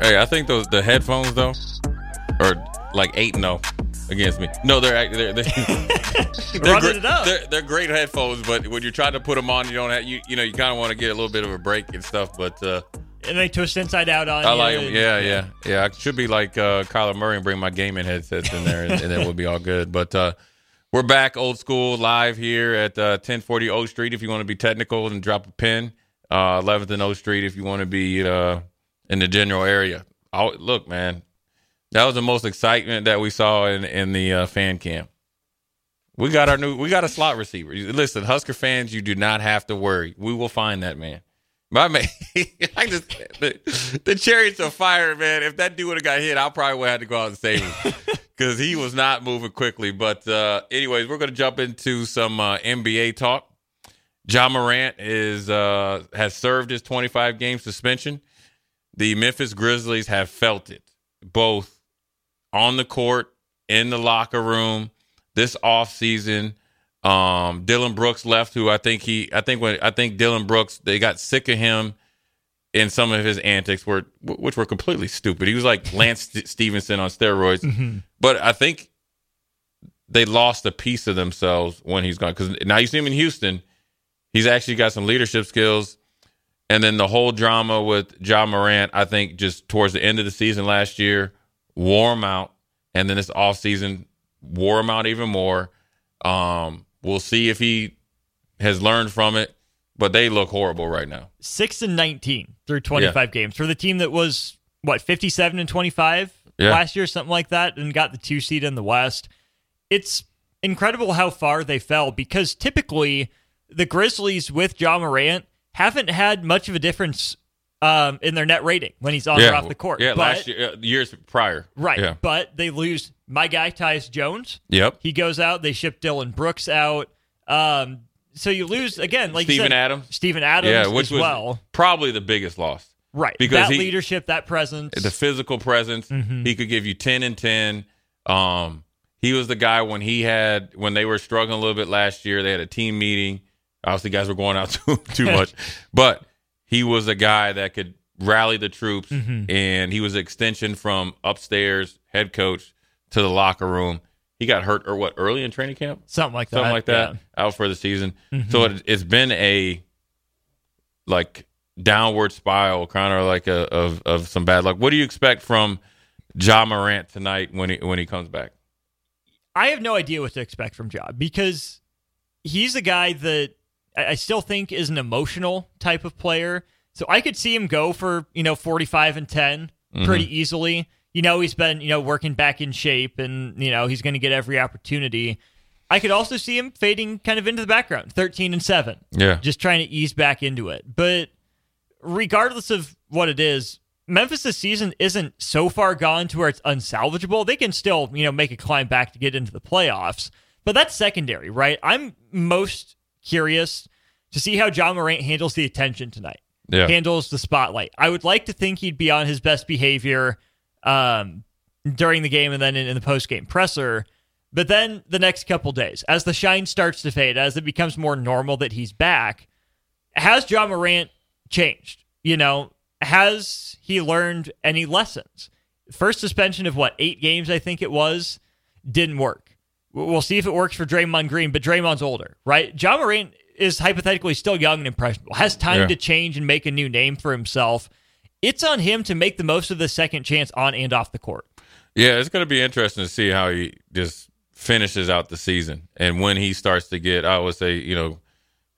Hey, I think those the headphones though are like eight no against me. No, they're they're they're, they're, great, it up. they're they're great headphones, but when you're trying to put them on, you don't have you you know you kind of want to get a little bit of a break and stuff. But uh, and they twist inside out on I you. like them. and- Yeah, yeah, yeah. I should be like uh, Kyler Murray and bring my gaming headsets in there, and, and then we'll be all good. But uh, we're back, old school, live here at uh, 1040 O Street. If you want to be technical and drop a pin, uh, 11th and O Street. If you want to be uh, in the general area. Oh, look, man, that was the most excitement that we saw in in the uh, fan camp. We got our new, we got a slot receiver. Listen, Husker fans, you do not have to worry. We will find that man. My man, I just the, the chariots of fire, man. If that dude would have got hit, I probably would have had to go out and save him because he was not moving quickly. But uh, anyways, we're going to jump into some uh, NBA talk. Ja Morant is uh, has served his 25 game suspension. The Memphis Grizzlies have felt it both on the court, in the locker room, this offseason. Um, Dillon Brooks left, who I think he, I think when I think Dillon Brooks, they got sick of him in some of his antics, were which were completely stupid. He was like Lance Stephenson on steroids, but I think they lost a piece of themselves when he's gone. Because now you see him in Houston, he's actually got some leadership skills. And then the whole drama with Ja Morant, I think just towards the end of the season last year, wore him out. And then this offseason wore him out even more. Um, we'll see if he has learned from it, but they look horrible right now. Six and nineteen through twenty five games for the team that was what fifty seven and twenty five Yeah. last year, something like that, and got the two seed in the West. It's incredible how far they fell because typically the Grizzlies with Ja Morant haven't had much of a difference um, in their net rating when he's on or off the court. Yeah, But- last year, uh, years prior. Right. Yeah. But they lose my guy, Tyus Jones. Yep. He goes out. They ship Dillon Brooks out. Um, so you lose again, like said, Adams. Steven Adams yeah, which as was well. probably the biggest loss. Right. because that he- leadership, that presence. the physical presence. Mhm. He could give you ten and ten. Um, he was the guy when he had when they were struggling a little bit last year. They had a team meeting. Obviously, guys were going out too too much, but he was a guy that could rally the troops, Mhm. and he was an extension from upstairs head coach to the locker room. He got hurt or what early in training camp, Something like something that, like that, yeah. out for the season. Mhm. So it, it's been a like downward spiral, kind of like a of of some bad luck. What do you expect from Ja Morant tonight when he when he comes back? I have no idea what to expect from Ja because he's a guy that I I still think is an emotional type of player. So I could see him go for, you know, 45 and 10 pretty Mhm. easily. You know, he's been, you know, working back in shape and, you know, he's going to get every opportunity. I could also see him fading kind of into the background, 13 and 7. Yeah. Just trying to ease back into it. But regardless of what it is, Memphis this season isn't so far gone to where it's unsalvageable. They can still, you know, make a climb back to get into the playoffs. But that's secondary, right? I'm most curious to see how Ja Morant handles the attention tonight. Yeah. Handles the spotlight. I would like to think he'd be on his best behavior um, during the game and then in, in the post game presser. But then the next couple days, as the shine starts to fade, as it becomes more normal that he's back, has Ja Morant changed? You know, has he learned any lessons? First suspension of what, eight games, I think it was, didn't work. We'll see if it works for Draymond Green, but Draymond's older, right? Ja Morant is hypothetically still young and impressionable, has time Yeah. to change and make a new name for himself. It's on him to make the most of the second chance on and off the court. Yeah, it's going to be interesting to see how he just finishes out the season and when he starts to get, I would say, you know,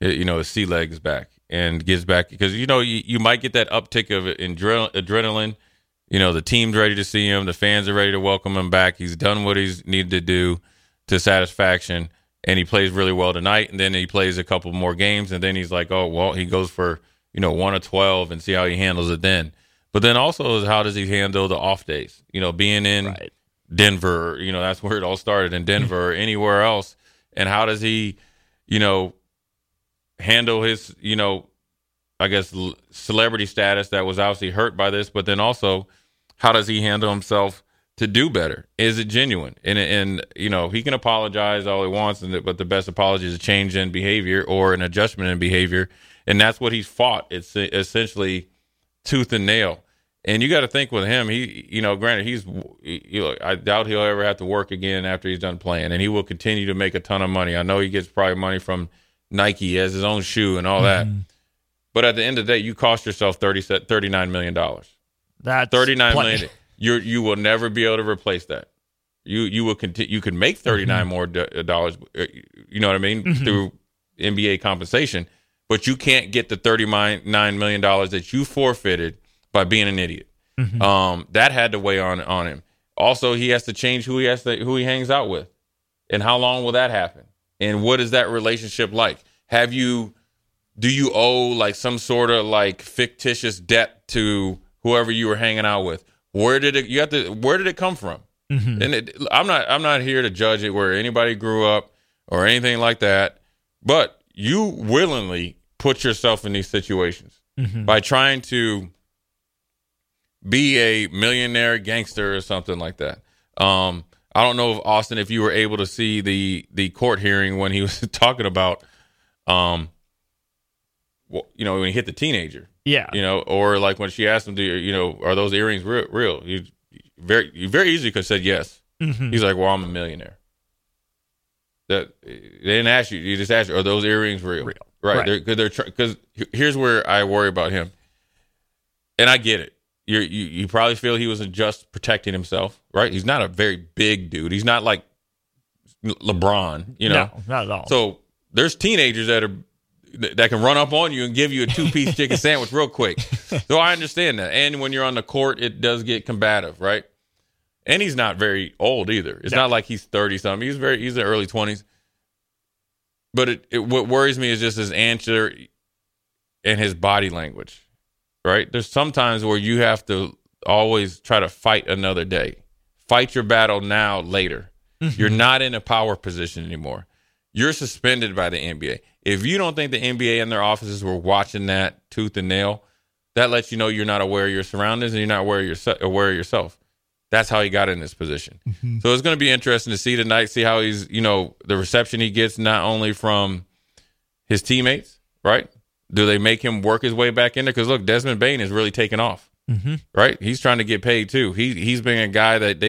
eh, you know, his sea legs back and gets back because you know you, you might get that uptick of adre- adrenaline. You know, the team's ready to see him, the fans are ready to welcome him back. He's done what he's needed to do to satisfaction, and he plays really well tonight. And then he plays a couple more games, and then he's like, oh well, he goes for you know one of twelve and see how he handles it then. But then also is how does he handle the off days? You know, being in Right. Denver, you know, that's where it all started in Denver or anywhere else. And how does he, you know, handle his, you know, I guess celebrity status that was obviously hurt by this, but then also how does he handle himself to do better? Is it genuine? And and you know, he can apologize all he wants, and but the best apology is a change in behavior or an adjustment in behavior, and that's what he's fought. It's essentially tooth and nail. And you got to think with him, he, you know, granted, he's, you know, I doubt he'll ever have to work again after he's done playing, and he will continue to make a ton of money. I know he gets probably money from Nike as his own shoe and all that. Mm-hmm. But at the end of the day, you cost yourself 30, $39 million. That's $39 plenty. million. You're, you will never be able to replace that. You you will continue. You can make 39 more do- dollars. uh, You know what I mean through NBA compensation, but you can't get the 39 million dollars that you forfeited by being an idiot. Um, that had to weigh on on him. Also, he has to change who he has to who he hangs out with, and how long will that happen? And what is that relationship like? Have you do you owe like some sort of like fictitious debt to whoever you were hanging out with? Where did it you have to where did it come from? And it, I'm not I'm not here to judge it where anybody grew up or anything like that, but you willingly put yourself in these situations by trying to be a millionaire gangster or something like that. Um, I don't know if Austin, if you were able to see the the court hearing when he was talking about, um, well, you know, when he hit the teenager, Yeah. you know, or like when she asked him, "Do you, you know, are those earrings real?" real? He very, you very easily could have said yes. Mhm. He's like, "Well, I'm a millionaire." That they didn't ask you; you just asked, "Are those earrings real?" Real. Right? Right. Because they're because here's where I worry about him, and I get it. You're, you you probably feel he wasn't just protecting himself, right? He's not a very big dude. He's not like LeBron, you know. no, not at all. So there's teenagers that are that can run up on you and give you a two piece chicken sandwich real quick. So I understand that. And when you're on the court, it does get combative, right? And he's not very old either. It's No. not like he's thirty something. He's very he's in the early twenties. But it, it what worries me is just his answer and his body language. Right? There's sometimes where you have to always try to fight another day. Fight your battle now later. Mm-hmm. You're not in a power position anymore. You're suspended by the NBA. If you don't think the NBA and their offices were watching that tooth and nail, that lets you know you're not aware of your surroundings and you're not aware of, yourse- aware of yourself. That's how he got in this position. Mm-hmm. So it's going to be interesting to see tonight, see how he's, you know, the reception he gets not only from his teammates, right? Do they make him work his way back in there? Because look, Desmond Bane is really taking off, mm-hmm. right? He's trying to get paid too. He he's been a guy that they,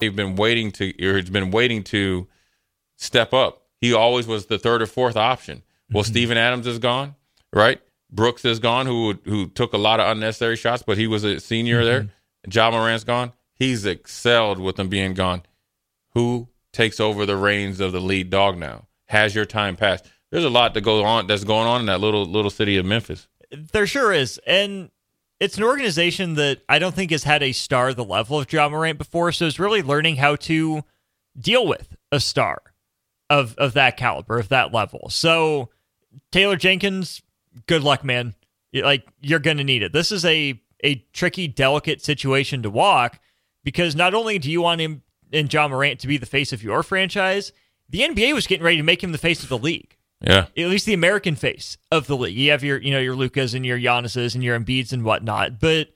He's been waiting to, or he's been waiting to step up. He always was the third or fourth option. Well, Mm-hmm. Steven Adams is gone, right? Brooks is gone, who who took a lot of unnecessary shots, but he was a senior Mm-hmm. there. Ja Morant's gone. He's excelled with him being gone. Who takes over the reins of the lead dog now? Has your time passed? There's a lot to go on that's going on in that little little city of Memphis. There sure is. And it's an organization that I don't think has had a star the level of Ja Morant before, so it's really learning how to deal with a star of of that caliber, of that level. So Taylor Jenkins, good luck, man. Like you're gonna need it. This is a a tricky, delicate situation to walk because not only do you want him and Ja Morant to be the face of your franchise, the NBA was getting ready to make him the face of the league Yeah, at least the American face of the league. You have your, you know, your Lucas and your Giannis's and your Embiids and whatnot, but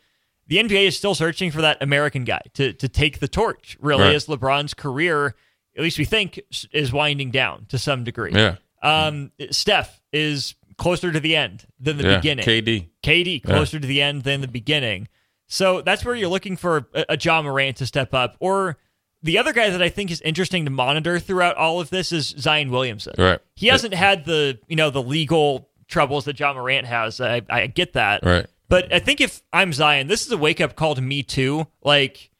the NBA is still searching for that American guy to to take the torch. Really, Right. as LeBron's career, at least we think, is winding down to some degree. yeah, Um, Steph is closer to the end than the yeah. beginning. KD. KD closer to the end than the beginning. So that's where you're looking for a, a Ja Morant to step up. Or the other guy that I think is interesting to monitor throughout all of this is Zion Williamson. Right. He hasn't had the you know the legal troubles that Ja Morant has. I, I get that. Right. But I think if I'm Zion, this is a wake up call to me too. Like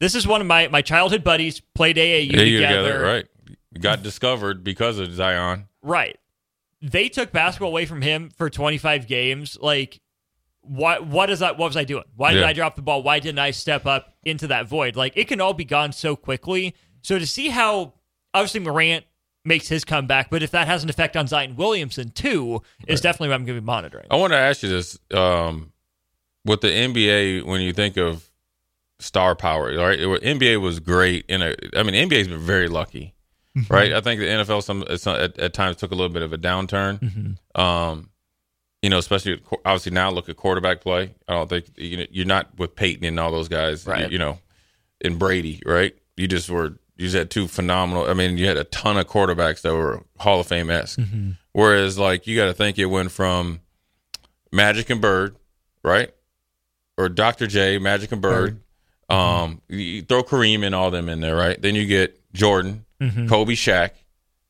this is one of my my childhood buddies played AAU together. together, right? Got discovered because of Zion. Right. They took basketball away from him for 25 games. Like, what? What is that? What was I doing? Why did Yeah. I drop the ball? Why didn't I step up into that void? Like, it can all be gone so quickly. So to see how obviously Morant makes his comeback, but if that has an effect on Zion Williamson too, is definitely what I'm going to be monitoring. I want to ask you this: um, with the NBA, when you think of star power, right? It- NBA was great. In a, I mean, NBA's been very lucky, right? I think the NFL some, some at, at times took a little bit of a downturn. Um, you know, especially obviously now look at quarterback play. I don't think you know, you're not with Peyton and all those guys, Right. You, you know, and Brady, right? You just were you just had two phenomenal. I mean, you had a ton of quarterbacks that were Hall of Fame esque. Mm-hmm. Whereas, like, you got to think it went from Magic and Bird, right? Or Dr. J, Magic and Bird. Mm-hmm. Um, you throw Kareem and all them in there, right? Then you get Jordan, mm-hmm. Kobe, Shaq,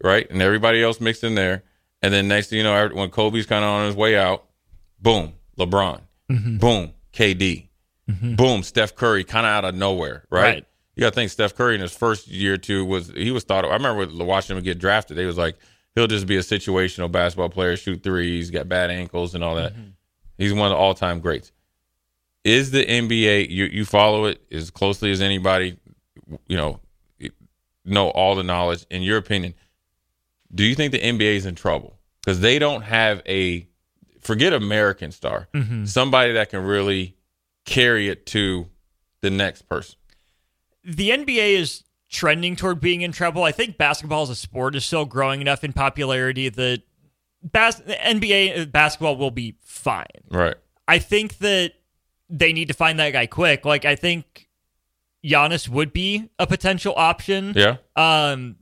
right? And everybody else mixed in there. And then next thing you know, when Kobe's kind of on his way out, boom, LeBron, mm-hmm. boom, KD, mm-hmm. boom, Steph Curry, kind of out of nowhere, right? Right. You got to think Steph Curry in his first year or two was he was thought. Of, I remember watching him get drafted, they was like he'll just be a situational basketball player, shoot threes, got bad ankles and all that. Mm-hmm. He's one of the all time greats. Is the NBA you you follow it as closely as anybody? You know, know all the knowledge. In your opinion, do you think the NBA is in trouble because they don't have a forget American star, somebody that can really carry it to the next person? the NBA is trending toward being in trouble. I think basketball as a sport is still growing enough in popularity that bas- NBA basketball will be fine. Right. I think that they need to find that guy quick. Like I think Giannis would be a potential option. Yeah. Um,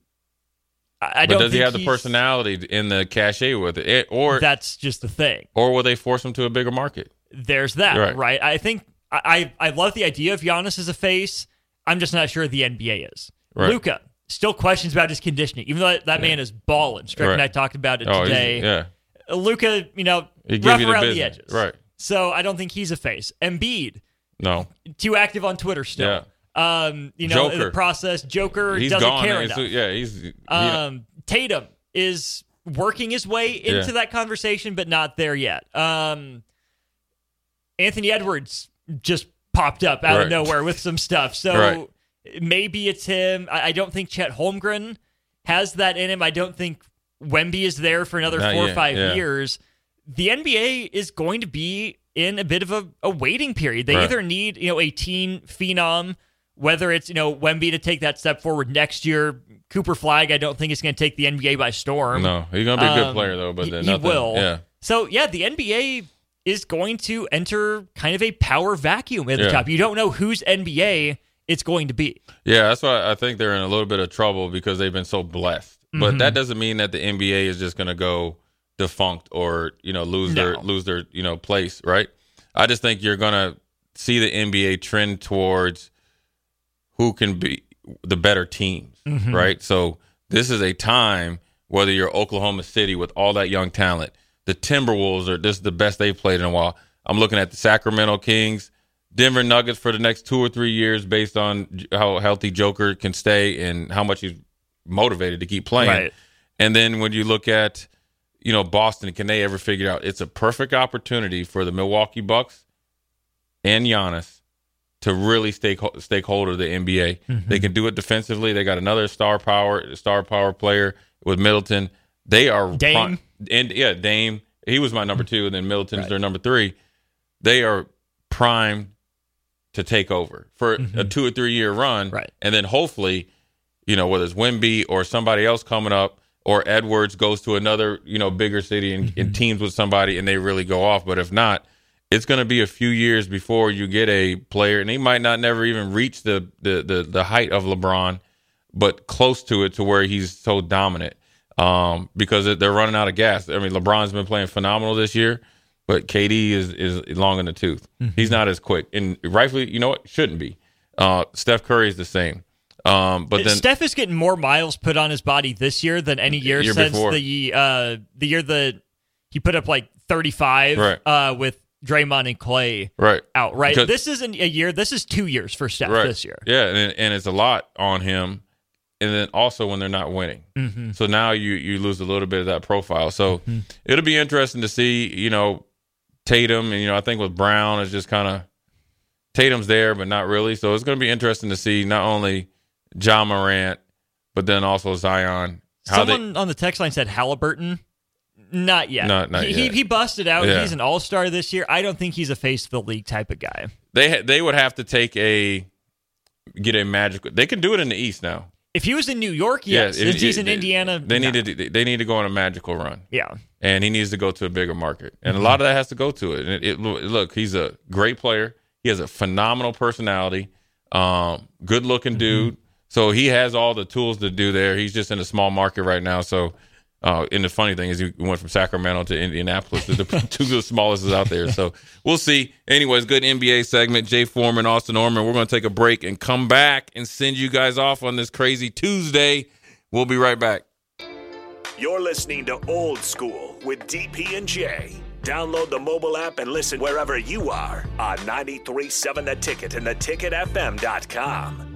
I I but don't. does he have the personality in the cachet with it, It- or That's just the thing. or will they force him to a bigger market? There's that, Right. right? I think I I I love the idea of Giannis as a face. I'm just not sure the NBA is. Right. Luka still questions about his conditioning, even though that, that man is balling. Strick and I talked about it Oh, today. yeah. Luka, you know, rough you the around the, edges, Right. So I don't think he's a face. Embiid, No. too active on Twitter still. Um, you know, in the process, Joker He's doesn't gone. care enough. yeah, he's he- Um, Tatum is working his way into Yeah. that conversation, but not there yet. Um, Anthony Edwards just popped up out Right. of nowhere with some stuff. So Right. maybe it's him. I, I don't think Chet Holmgren has that in him. I don't think Wemby is there for another Not four or five yeah. years. The NBA is going to be in a bit of a, a waiting period. They Right. either need, you know, a teen phenom, whether it's, you know, Wemby to take that step forward next year. Cooper Flagg, I don't think it's going to take the NBA by storm. no, he's gonna be a good Um, player though. But he, then he will. Yeah, So yeah, the NBA is going to enter kind of a power vacuum at the Yeah. top. You don't know whose NBA it's going to be. yeah. That's why I think they're in a little bit of trouble because they've been so blessed. But Mm-hmm. that doesn't mean that the NBA is just gonna go defunct or you know lose their lose their you know place. Right. I just think you're gonna see the NBA trend towards who can be the better teams, Mm-hmm. right? So this is a time whether you're Oklahoma City with all that young talent, the Timberwolves are this is the best they've played in a while. I'm looking at the Sacramento Kings, Denver Nuggets for the next two or three years based on how healthy Joker can stay and how much he's motivated to keep playing. Right. And then when you look at you know Boston, can they ever figure out it's a perfect opportunity for the Milwaukee Bucks and Giannis to really stake stakeholder the NBA. Mm-hmm. They can do it defensively. They got another star power star power player with Middleton. They are Dame. prime- and yeah, Dame. He was my number two, and then Middleton's their number three. They are primed to take over for a two or three year run, Mm-hmm. Right. And then hopefully, you know, whether it's Wemby or somebody else coming up, or Edwards goes to another, you know, bigger city and, Mm-hmm. and teams with somebody, and they really go off. But if not, it's going to be a few years before you get a player, and he might not never even reach the the the, the height of LeBron, but close to it to where he's so dominant. Um, because they're running out of gas. I mean, LeBron's been playing phenomenal this year, but KD is is long in the tooth. Mm-hmm. He's not as quick, and rightfully, you know what, shouldn't be. Uh, Steph Curry is the same. Um, but then Steph is getting more miles put on his body this year than any year, Year since before. the uh, the year that he put up like 35 Right. uh, with Draymond and Clay right, out. Right, Because- this isn't a year. This is two years for Steph right this year. Yeah, and and it's a lot on him, and then also when they're not winning. Mm-hmm. So now you you lose a little bit of that profile. So it'll be interesting to see. You know, Tatum, and you know, I think with Brown is just kind of Tatum's there, but not really. So it's going to be interesting to see not only Ja Morant, but then also Zion. How they, Someone on the text line said Halliburton. Not yet. Not- not he, he yet. he busted out. Yeah. He's an all star this year. I don't think he's a face of the league type of guy. they ha- they would have to take a get a magical. They can do it in the East now. If he was in New York, yes. it- Since he's it- in they- Indiana, They no. need to they need to go on a magical run. Yeah. and he needs to go to a bigger market. And Mm-hmm. a lot of that has to go to it. And it, it, look, he's a great player. He has a phenomenal personality, um, good looking Mm-hmm. dude. So he has all the tools to do there. He's just in a small market right now. So, uh, and the funny thing is, he went from Sacramento to Indianapolis, the two of the smallest is out there. So we'll see. Anyways, good NBA segment. Jay Foreman, Austin Orman. We're going to take a break and come back and send you guys off on this crazy Tuesday. We'll be right back. You're listening to Old School with DP and J. Download the mobile app and listen wherever you are on 937 The Ticket and theticketfm.com.